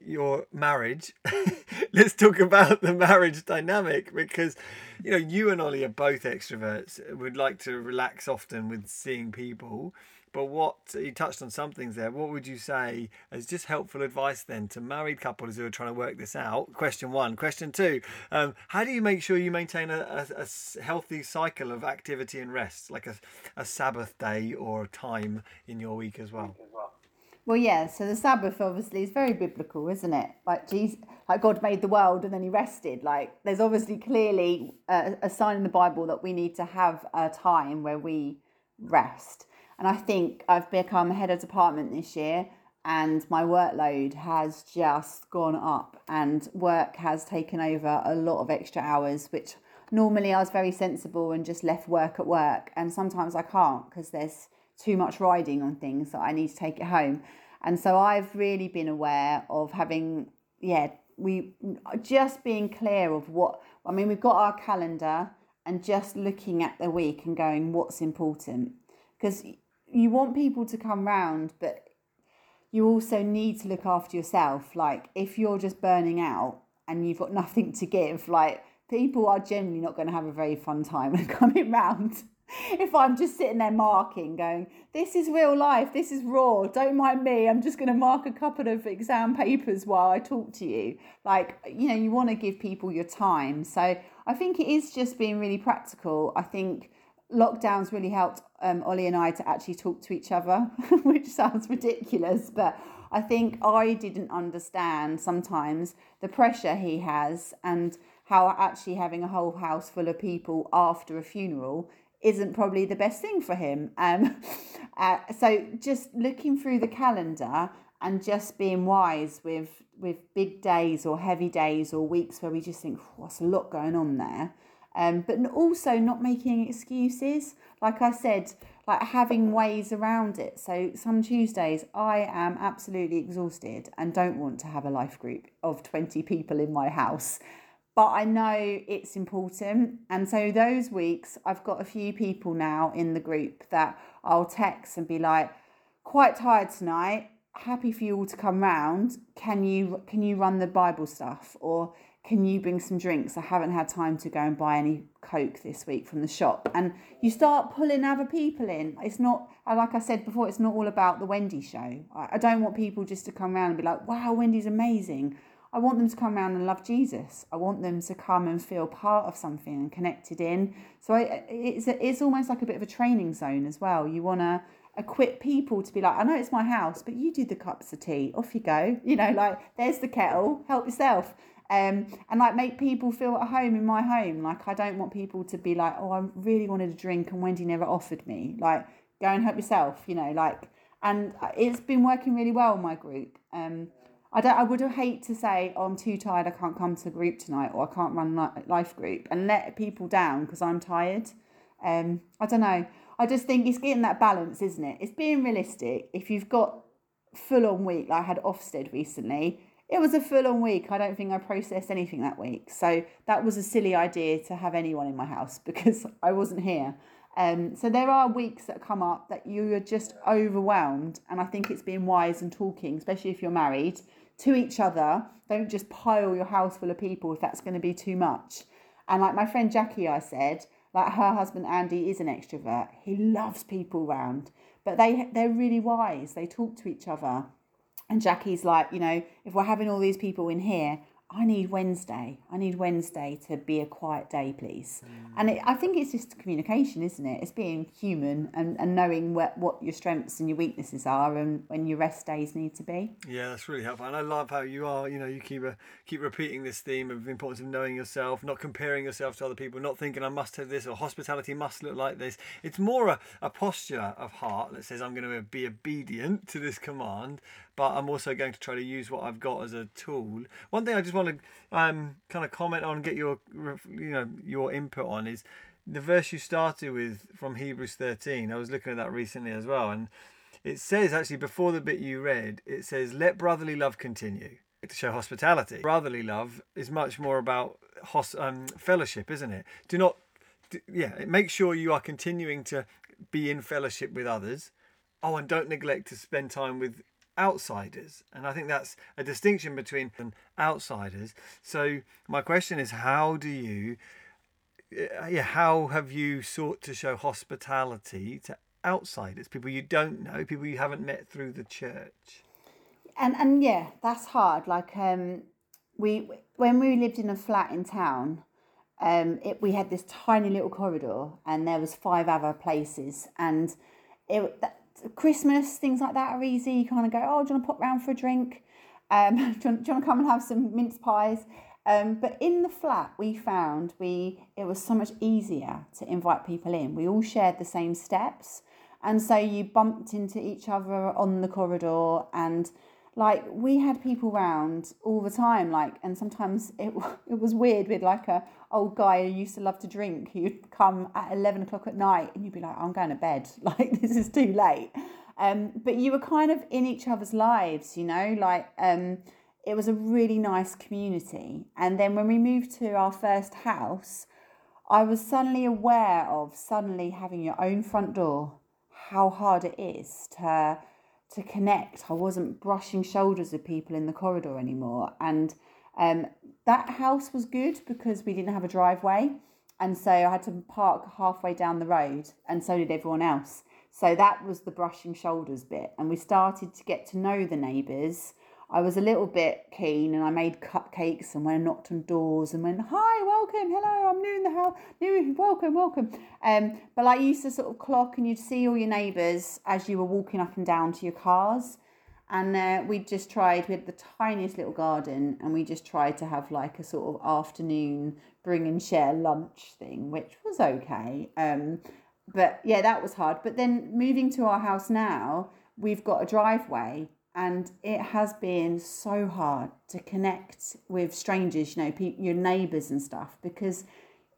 your marriage, <laughs> let's talk about the marriage dynamic because, you know, you and Ollie are both extroverts, would like to relax often with seeing people. But what you touched on some things there. What would you say as just helpful advice then to married couples who are trying to work this out? Question one. Question two. Um, how do you make sure you maintain a, a, a, healthy cycle of activity and rest, like a, a Sabbath day or time in your week as well? Well, yeah. So the Sabbath obviously is very biblical, isn't it? Like Jesus, like God made the world and then He rested. Like there's obviously clearly a, a sign in the Bible that we need to have a time where we rest. And I think I've become head of department this year and my workload has just gone up and work has taken over a lot of extra hours, which normally I was very sensible and just left work at work. And sometimes I can't because there's too much riding on things that I need to take it home. And so I've really been aware of having, yeah, we just being clear of what, I mean, we've got our calendar and just looking at the week and going, what's important? Because you want people to come round, but you also need to look after yourself. Like if you're just burning out and you've got <laughs> nothing to give, like people are generally not going to have a very fun time <laughs> coming round. if I'm just sitting there marking, going, this is real life, this is raw, don't mind me, I'm just going to mark a couple of exam papers while I talk to you. Like, you know, you want to give people your time. So I think it is just being really practical. I think lockdowns really helped um, Ollie and I to actually talk to each other, <laughs> which sounds ridiculous, but I think I didn't understand sometimes the pressure he has and how actually having a whole house full of people after a funeral isn't probably the best thing for him. Um, <laughs> uh, so just looking through the calendar and just being wise with with big days or heavy days or weeks where we just think, what's a lot going on there um, but also not making excuses. Like I said, like having ways around it. So some Tuesdays I am absolutely exhausted and don't want to have a life group of 20 people in my house. But I know it's important. And so those weeks, I've got a few people now in the group that I'll text and be like, quite tired tonight. Happy for you all to come round. Can you can you run the Bible stuff? Or can you bring some drinks? I haven't had time to go and buy any Coke this week from the shop. And you start pulling other people in. It's not, uh, like I said before, it's not all about the Wendy show. I don't want people just to come around and be like, wow, Wendy's amazing. I want them to come around and love Jesus. I want them to come and feel part of something and connected in. So it's, it's almost like a bit of a training zone as well. You want to equip people to be like, I know it's my house, but you do the cups of tea. Off you go. <laughs> You know, like there's the kettle. Help yourself. Um, and like make people feel at home in my home. Like I don't want people to be like, oh, I really wanted a drink and Wendy never offered me. Like go and help yourself. You know, like and it's been working really well in my group. Um, I don't. I would hate to say, "Oh, I'm too tired. I can't come to group tonight, or I can't run life group," and let people down because I'm tired. Um, I don't know. I just think it's getting that balance, isn't it? It's being realistic. If you've got full on week, like I had Ofsted recently, it was a full on week. I don't think I processed anything that week, so that was a silly idea to have anyone in my house <laughs> because I wasn't here. Um, so there are weeks that come up that you are just overwhelmed, and I think it's being wise and talking, especially if you're married to each other. Don't just pile your house full of people if that's going to be too much. And like my friend Jackie, I said, like her husband Andy is an extrovert. He loves people round, but they they're really wise. They talk to each other. And Jackie's like, you know, if we're having all these people in here, I need Wednesday. I need Wednesday to be a quiet day, please. Mm. And it, I think it's just communication, isn't it? It's being human and, and knowing what, what your strengths and your weaknesses are and when your rest days need to be. Yeah, that's really helpful. And I love how you are, you know, you keep, uh, keep repeating this theme of the importance of knowing yourself, not comparing yourself to other people, not thinking I must have this or hospitality must look like this. It's more a, a posture of heart that says I'm going to be obedient to this command but I'm also going to try to use what I've got as a tool. One thing I just want to um, kind of comment on, get your you know your input on is the verse you started with from Hebrews 13. I was looking at that recently as well, and it says actually before the bit you read, it says, "Let brotherly love continue." To show hospitality, brotherly love is much more about hos- um, fellowship, isn't it? Do not, do, yeah, make sure you are continuing to be in fellowship with others. Oh, and don't neglect to spend time with outsiders. And I think that's a distinction between outsiders. So my question is how do you uh, yeah, how have you sought to show hospitality to outsiders, people you don't know, people you haven't met through the church? And and yeah, that's hard. Like um we when we lived in a flat in town, um it, we had this tiny little corridor and there was five other places and it Christmas, things like that are easy. You kind of go, oh, do you want to pop round for a drink? Um, <laughs> do, you want, do, you want, to come and have some mince pies? Um, but in the flat, we found we it was so much easier to invite people in. We all shared the same steps, and so you bumped into each other on the corridor and like we had people round all the time like and sometimes it, <laughs> it was weird with like a old guy who used to love to drink. Who'd come at 11 o'clock at night and you'd be like i'm going to bed. <laughs> Like this is too late. Um, but you were kind of in each other's lives you know? Like um, it was a really nice community. And then when we moved to our first house i was suddenly aware of suddenly having your own front door how hard it is to to connect. I wasn't brushing shoulders with people in the corridor anymore. And um, that house was good because we didn't have a driveway. And so I had to park halfway down the road, and so did everyone else. So that was the brushing shoulders bit. And we started to get to know the neighbours I was a little bit keen and I made cupcakes and went and knocked on doors and went, Hi, welcome, hello, I'm new in the house, new, welcome, welcome. Um, but like you used to sort of clock and you'd see all your neighbours as you were walking up and down to your cars. And uh, we just tried, we had the tiniest little garden and we just tried to have like a sort of afternoon bring and share lunch thing, which was okay. Um, but yeah, that was hard. But then moving to our house now, we've got a driveway and it has been so hard to connect with strangers, you know, pe- your neighbours and stuff, because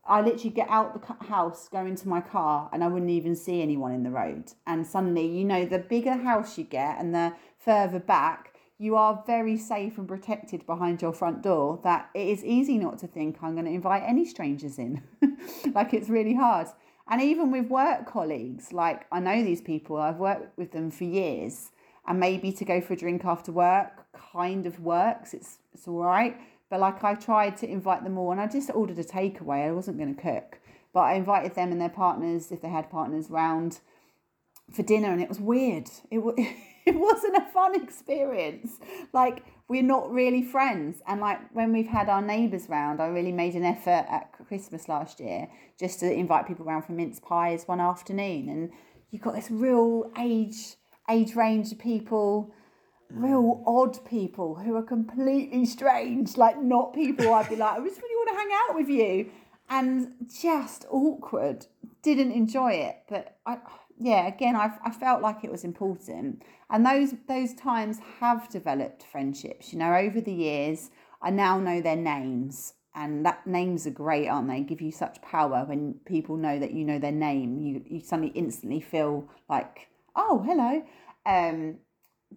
I literally get out the house, go into my car, and I wouldn't even see anyone in the road. And suddenly, you know, the bigger house you get and the further back, you are very safe and protected behind your front door. That it is easy not to think I'm going to invite any strangers in. <laughs> like it's really hard. And even with work colleagues, like I know these people, I've worked with them for years and maybe to go for a drink after work kind of works. It's it's all right. But like I tried to invite them all, and I just ordered a takeaway. I wasn't going to cook, but I invited them and their partners, if they had partners, round for dinner, and it was weird. It <laughs> it wasn't a fun experience. Like we're not really friends. And like when we've had our neighbours round, I really made an effort at Christmas last year just to invite people round for mince pies one afternoon. And you've got this real age age range of people, real mm. odd people who are completely strange, like not people I'd be like, I just really want to hang out with you. And just awkward. Didn't enjoy it. But I yeah, again, I, I felt like it was important, and those those times have developed friendships. You know, over the years, I now know their names, and that names are great, aren't they? Give you such power when people know that you know their name. You you suddenly instantly feel like, oh, hello. Um,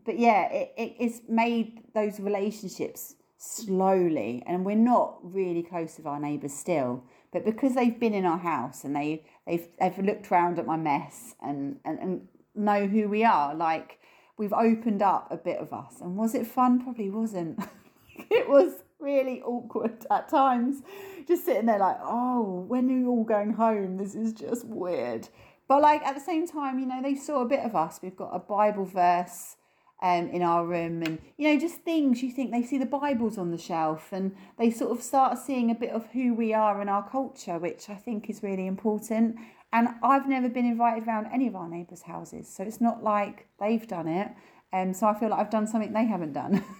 but yeah, it, it, it's made those relationships slowly, and we're not really close with our neighbours still. But because they've been in our house and they they've they've looked round at my mess and, and, and know who we are, like we've opened up a bit of us. And was it fun? Probably wasn't. <laughs> it was really awkward at times. Just sitting there like, oh, when are you all going home? This is just weird. But like at the same time, you know, they saw a bit of us. We've got a Bible verse um, in our room and you know just things you think they see the bibles on the shelf and they sort of start seeing a bit of who we are in our culture which i think is really important. And i've never been invited around any of our neighbours houses so it's not like they've done it. And um, so i feel like i've done something they haven't done. <laughs>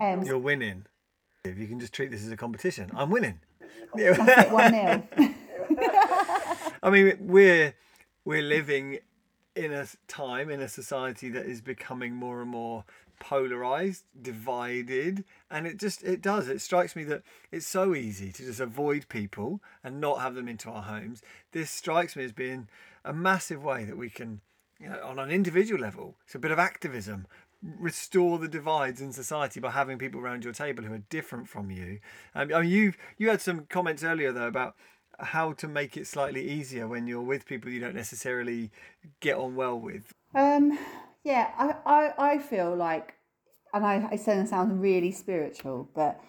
Um, you're winning. If you can just treat this as a competition i'm winning. One nil <laughs> i mean we're we're living in a time in a society that is becoming more and more polarized divided and it just it does. It strikes me that it's so easy to just avoid people and not have them into our homes. This strikes me as being a massive way that we can you know on an individual level it's a bit of activism restore the divides in society by having people around your table who are different from you. Um, I mean you you had some comments earlier though about how to make it slightly easier when you're with people you don't necessarily get on well with? Um, yeah, I, I, I feel like, and I, I it sounds really spiritual, but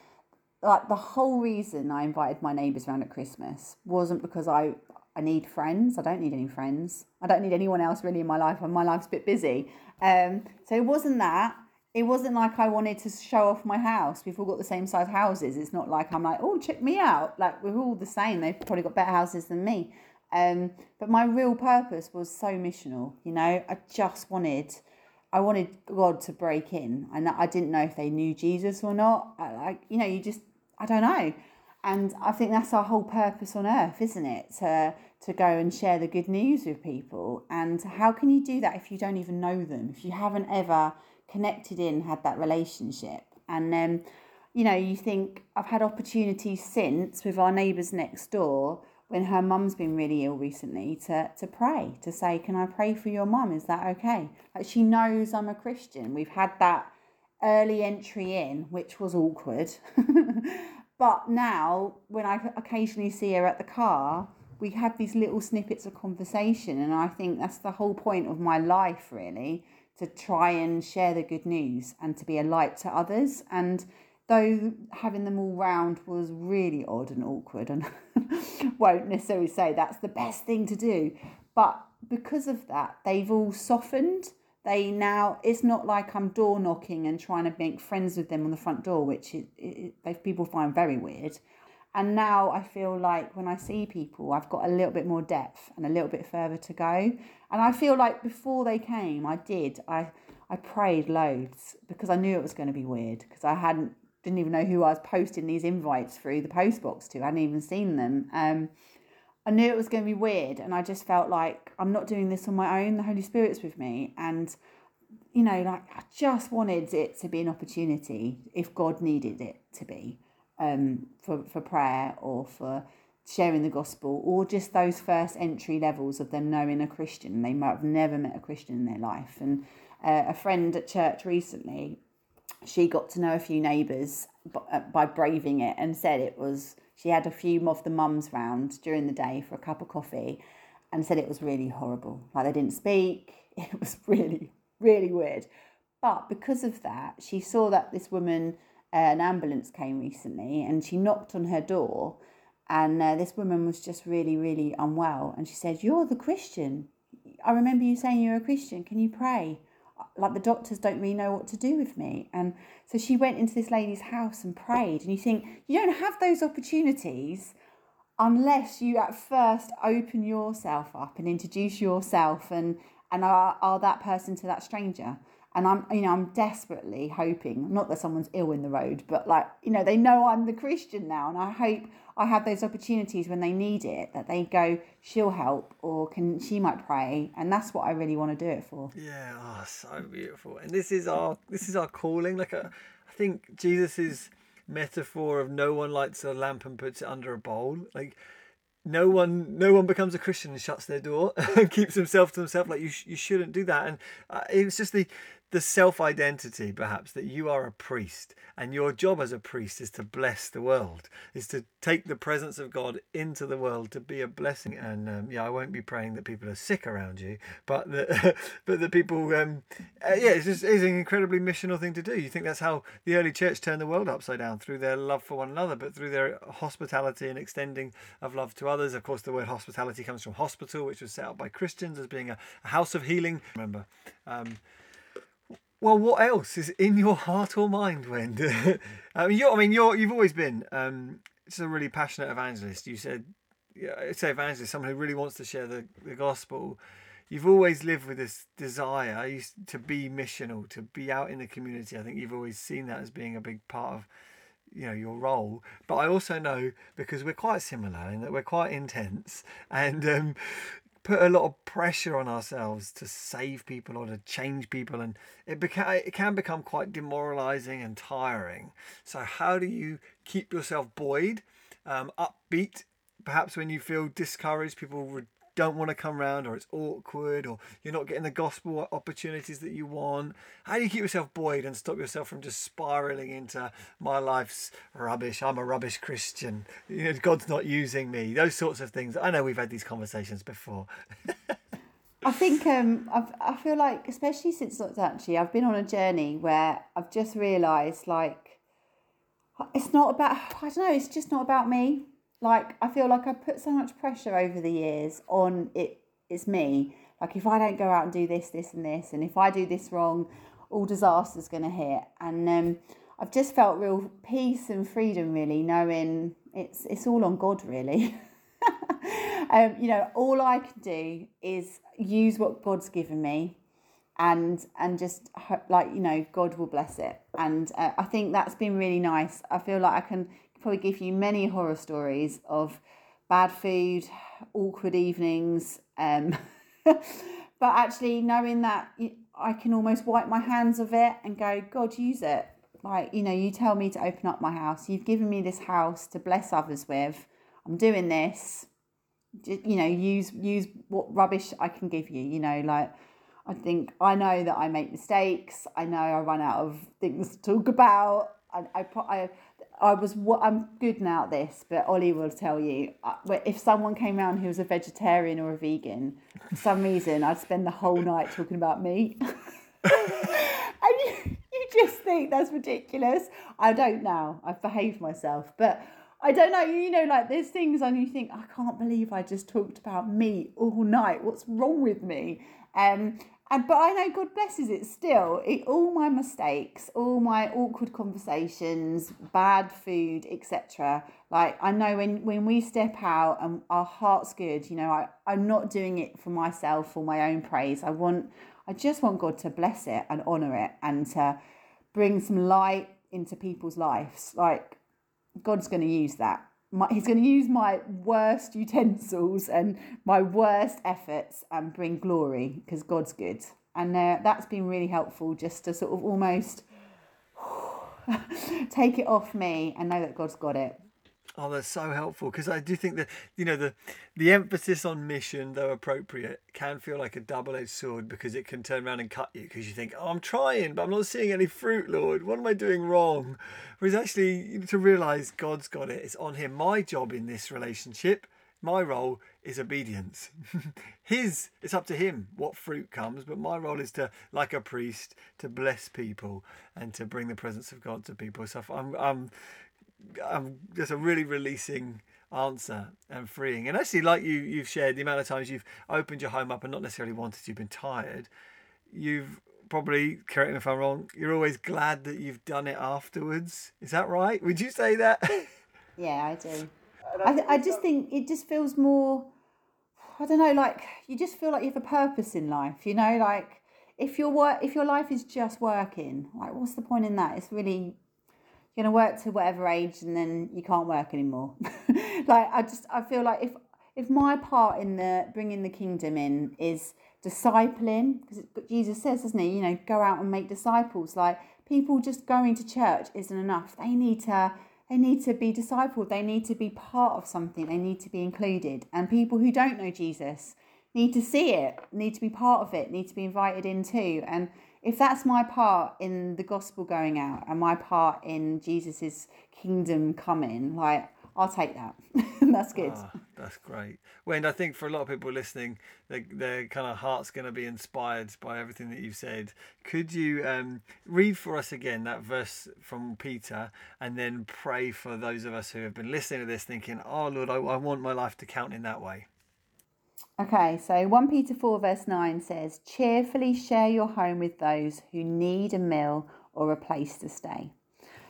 like the whole reason I invited my neighbours around at Christmas wasn't because I I need friends. I don't need any friends. I don't need anyone else really in my life. And my life's a bit busy. Um, so it wasn't that it wasn't like I wanted to show off my house. We've all got the same size houses. It's not like I'm like, oh, check me out. Like we're all the same. They've probably got better houses than me. Um, but my real purpose was so missional. You know, I just wanted, I wanted God to break in, and I didn't know if they knew Jesus or not. I, like, you know, you just, I don't know. And I think that's our whole purpose on earth, isn't it? To to go and share the good news with people. And how can you do that if you don't even know them? If you haven't ever connected in, had that relationship. And then, um, you know, you think I've had opportunities since with our neighbours next door when her mum's been really ill recently to, to pray, to say, Can I pray for your mum? Is that okay? Like she knows I'm a Christian. We've had that early entry in, which was awkward. <laughs> but now, when I occasionally see her at the car, we have these little snippets of conversation. And I think that's the whole point of my life, really, to try and share the good news and to be a light to others. And though having them all round was really odd and awkward, and <laughs> won't necessarily say that's the best thing to do, but because of that, they've all softened. They now, it's not like I'm door knocking and trying to make friends with them on the front door, which it, it, people find very weird. And now I feel like when I see people, I've got a little bit more depth and a little bit further to go. And I feel like before they came, I did. I I prayed loads because I knew it was going to be weird because I hadn't didn't even know who I was posting these invites through the post box to. I hadn't even seen them. Um, I knew it was going to be weird, and I just felt like I'm not doing this on my own. The Holy Spirit's with me, and you know, like I just wanted it to be an opportunity if God needed it to be um, for, for prayer or for sharing the gospel or just those first entry levels of them knowing a Christian. They might have never met a Christian in their life. And uh, a friend at church recently, she got to know a few neighbours uh, by braving it and said it was, she had a few of the mums round during the day for a cup of coffee and said it was really horrible. Like they didn't speak, <laughs> it was really, really weird. But because of that, she saw that this woman an ambulance came recently and she knocked on her door and uh, this woman was just really really unwell and she said you're the christian i remember you saying you're a christian can you pray like the doctors don't really know what to do with me. And so she went into this lady's house and prayed. And you think you don't have those opportunities unless you at first open yourself up and introduce yourself and and are, are that person to that stranger and i'm you know i'm desperately hoping not that someone's ill in the road but like you know they know i'm the christian now and i hope i have those opportunities when they need it that they go she'll help or can she might pray and that's what i really want to do it for yeah oh so beautiful and this is our this is our calling like a, i think jesus is metaphor of no one lights a lamp and puts it under a bowl. Like no one no one becomes a Christian and shuts their door <laughs> and keeps himself to himself. Like you sh- you shouldn't do that. And uh, it's just the the self identity, perhaps, that you are a priest and your job as a priest is to bless the world, is to take the presence of God into the world to be a blessing. And um, yeah, I won't be praying that people are sick around you, but that <laughs> but the people, um, uh, yeah, it's just it's an incredibly missional thing to do. You think that's how the early church turned the world upside down through their love for one another, but through their hospitality and extending of love to others. Of course, the word hospitality comes from hospital, which was set up by Christians as being a, a house of healing. Remember. Um, well, what else is in your heart or mind, Wen? <laughs> I mean, you're, I mean, you're, you've always been um, just a really passionate evangelist. You said, yeah, say evangelist, someone who really wants to share the, the gospel. You've always lived with this desire to be missional, to be out in the community. I think you've always seen that as being a big part of you know your role but i also know because we're quite similar in that we're quite intense and um, put a lot of pressure on ourselves to save people or to change people and it beca- it can become quite demoralizing and tiring. So how do you keep yourself buoyed um, upbeat? Perhaps when you feel discouraged people don't want to come round or it's awkward or you're not getting the gospel opportunities that you want. How do you keep yourself buoyed and stop yourself from just spiraling into my life's rubbish i'm a rubbish christian. You know god's not using me. Those sorts of things. I know we've had these conversations before. <laughs> I think um, I've, I feel like, especially since actually, I've been on a journey where I've just realised like it's not about I don't know, it's just not about me like I feel like I put so much pressure over the years on it. It's me. Like if I don't go out and do this, this, and this, and if I do this wrong, all disaster's to hit. And um, I've just felt real peace and freedom, really, knowing it's it's all on God, really. <laughs> um, you know, all I can do is use what God's given me, and and just like you know, God will bless it. And uh, I think that's been really nice. I feel like I can probably give you many horror stories of bad food, awkward evenings. Um, <laughs> but actually, knowing that I can almost wipe my hands of it and go, God, use it. Like, you know, you tell me to open up my house. You've given me this house to bless others with. I'm doing this. You know, use use what rubbish I can give you. You know, like I think I know that I make mistakes. I know I run out of things to talk about. I, I, I I was I'm good now at this, but Ollie will tell you uh, if someone came around who was a vegetarian or a vegan, for some reason I'd spend the whole night talking about meat. <laughs> and you, you just think that's ridiculous. I don't now. I've behaved myself, but I don't know. You know, like there's things and you think I can't believe I just talked about meat all night. What's wrong with me? Um, and but I know God blesses it still. It, all my mistakes, all my awkward conversations, bad food, etc. Like I know when when we step out and our heart's good, you know, I, I'm not doing it for myself or my own praise. I want I just want God to bless it and honour it and to bring some light into people's lives. Like God's going to use that my, he's going to use my worst utensils and my worst efforts and bring glory because God's good. And uh, that's been really helpful just to sort of almost <sighs> take it off me and know that God's got it. Oh, that's so helpful because I do think that you know the the emphasis on mission, though appropriate, can feel like a double-edged sword because it can turn around and cut you because you think, "Oh, I'm trying, but I'm not seeing any fruit, Lord. What am I doing wrong?" Whereas actually, to realize God's got it. It's on Him. My job in this relationship, my role is obedience. <laughs> His, it's up to Him what fruit comes, but my role is to, like a priest, to bless people and to bring the presence of God to people. So I'm, I'm um, just a really releasing answer and freeing. And actually, like you, you've shared the amount of times you've opened your home up and not necessarily wanted, you've been tired. You've probably, correct me if I'm wrong, you're always glad that you've done it afterwards. Is that right? Would you say that? <laughs> Yeah, I do. I, th- I just think it just feels more, I don't know, like you just feel like you have a purpose in life, you know, like if your work, if your life is just working, like what's the point in that? It's really, you're to work to whatever age and then you can't work anymore. <laughs> like I just, I feel like if, if my part in the bringing the kingdom in is discipling, because Jesus says, doesn't he, you know, go out and make disciples, like people just going to church isn't enough. They need to they need to be discipled, they need to be part of something, they need to be included. And people who don't know Jesus need to see it, need to be part of it, need to be invited in too. And if that's my part in the gospel going out and my part in Jesus's kingdom coming, like I'll take that. <laughs> that's good. Ah, that's great. When I think for a lot of people listening, their, their kind of heart's going to be inspired by everything that you've said. Could you um, read for us again that verse from Peter and then pray for those of us who have been listening to this thinking, oh, Lord, I, I want my life to count in that way? Okay, so 1 Peter 4, verse 9 says, Cheerfully share your home with those who need a meal or a place to stay.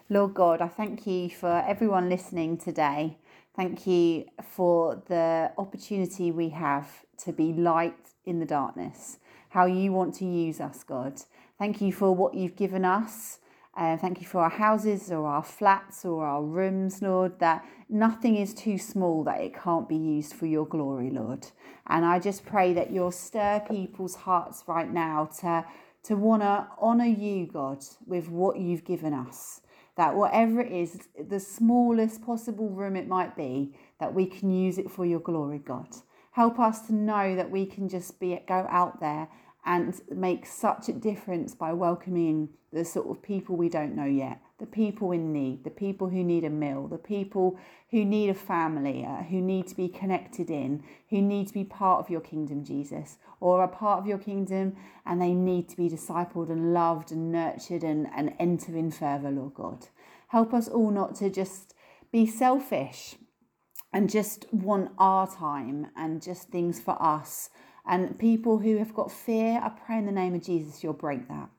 Lord God, I thank you for everyone listening today. Thank you for the opportunity we have to be light in the darkness, how you want to use us, God. Thank you for what you've given us. Uh, thank you for our houses or our flats or our rooms, Lord, that nothing is too small that it can't be used for your glory, Lord. And I just pray that you'll stir people's hearts right now to, to want to honour you, God, with what you've given us that whatever it is, the smallest possible room it might be, that we can use it for your glory, God. Help us to know that we can just be go out there and make such a difference by welcoming the sort of people we don't know yet, the people in need, the people who need a meal, the people who need a family, uh, who need to be connected in, who need to be part of your kingdom, Jesus, or a part of your kingdom and they need to be discipled and loved and nurtured and, and enter in further, Lord God. Help us all not to just be selfish and just want our time and just things for us and people who have got fear, I pray in the name of Jesus, you'll break that.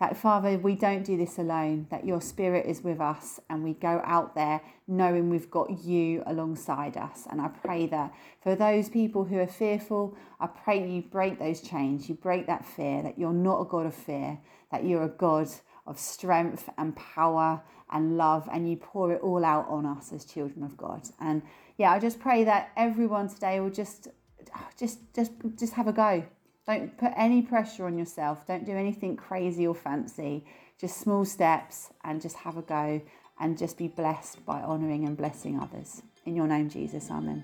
That, Father, we don't do this alone, that your spirit is with us and we go out there knowing we've got you alongside us. And I pray that for those people who are fearful, I pray you break those chains, you break that fear, that you're not a God of fear, that you're a God of strength and power and love, and you pour it all out on us as children of God. And yeah, I just pray that everyone today will just Ah, just just just have a go. Don't put any pressure on yourself. Don't do anything crazy or fancy. Just small steps and just have a go and just be blessed by honouring and blessing others. In your name, Jesus. Amen.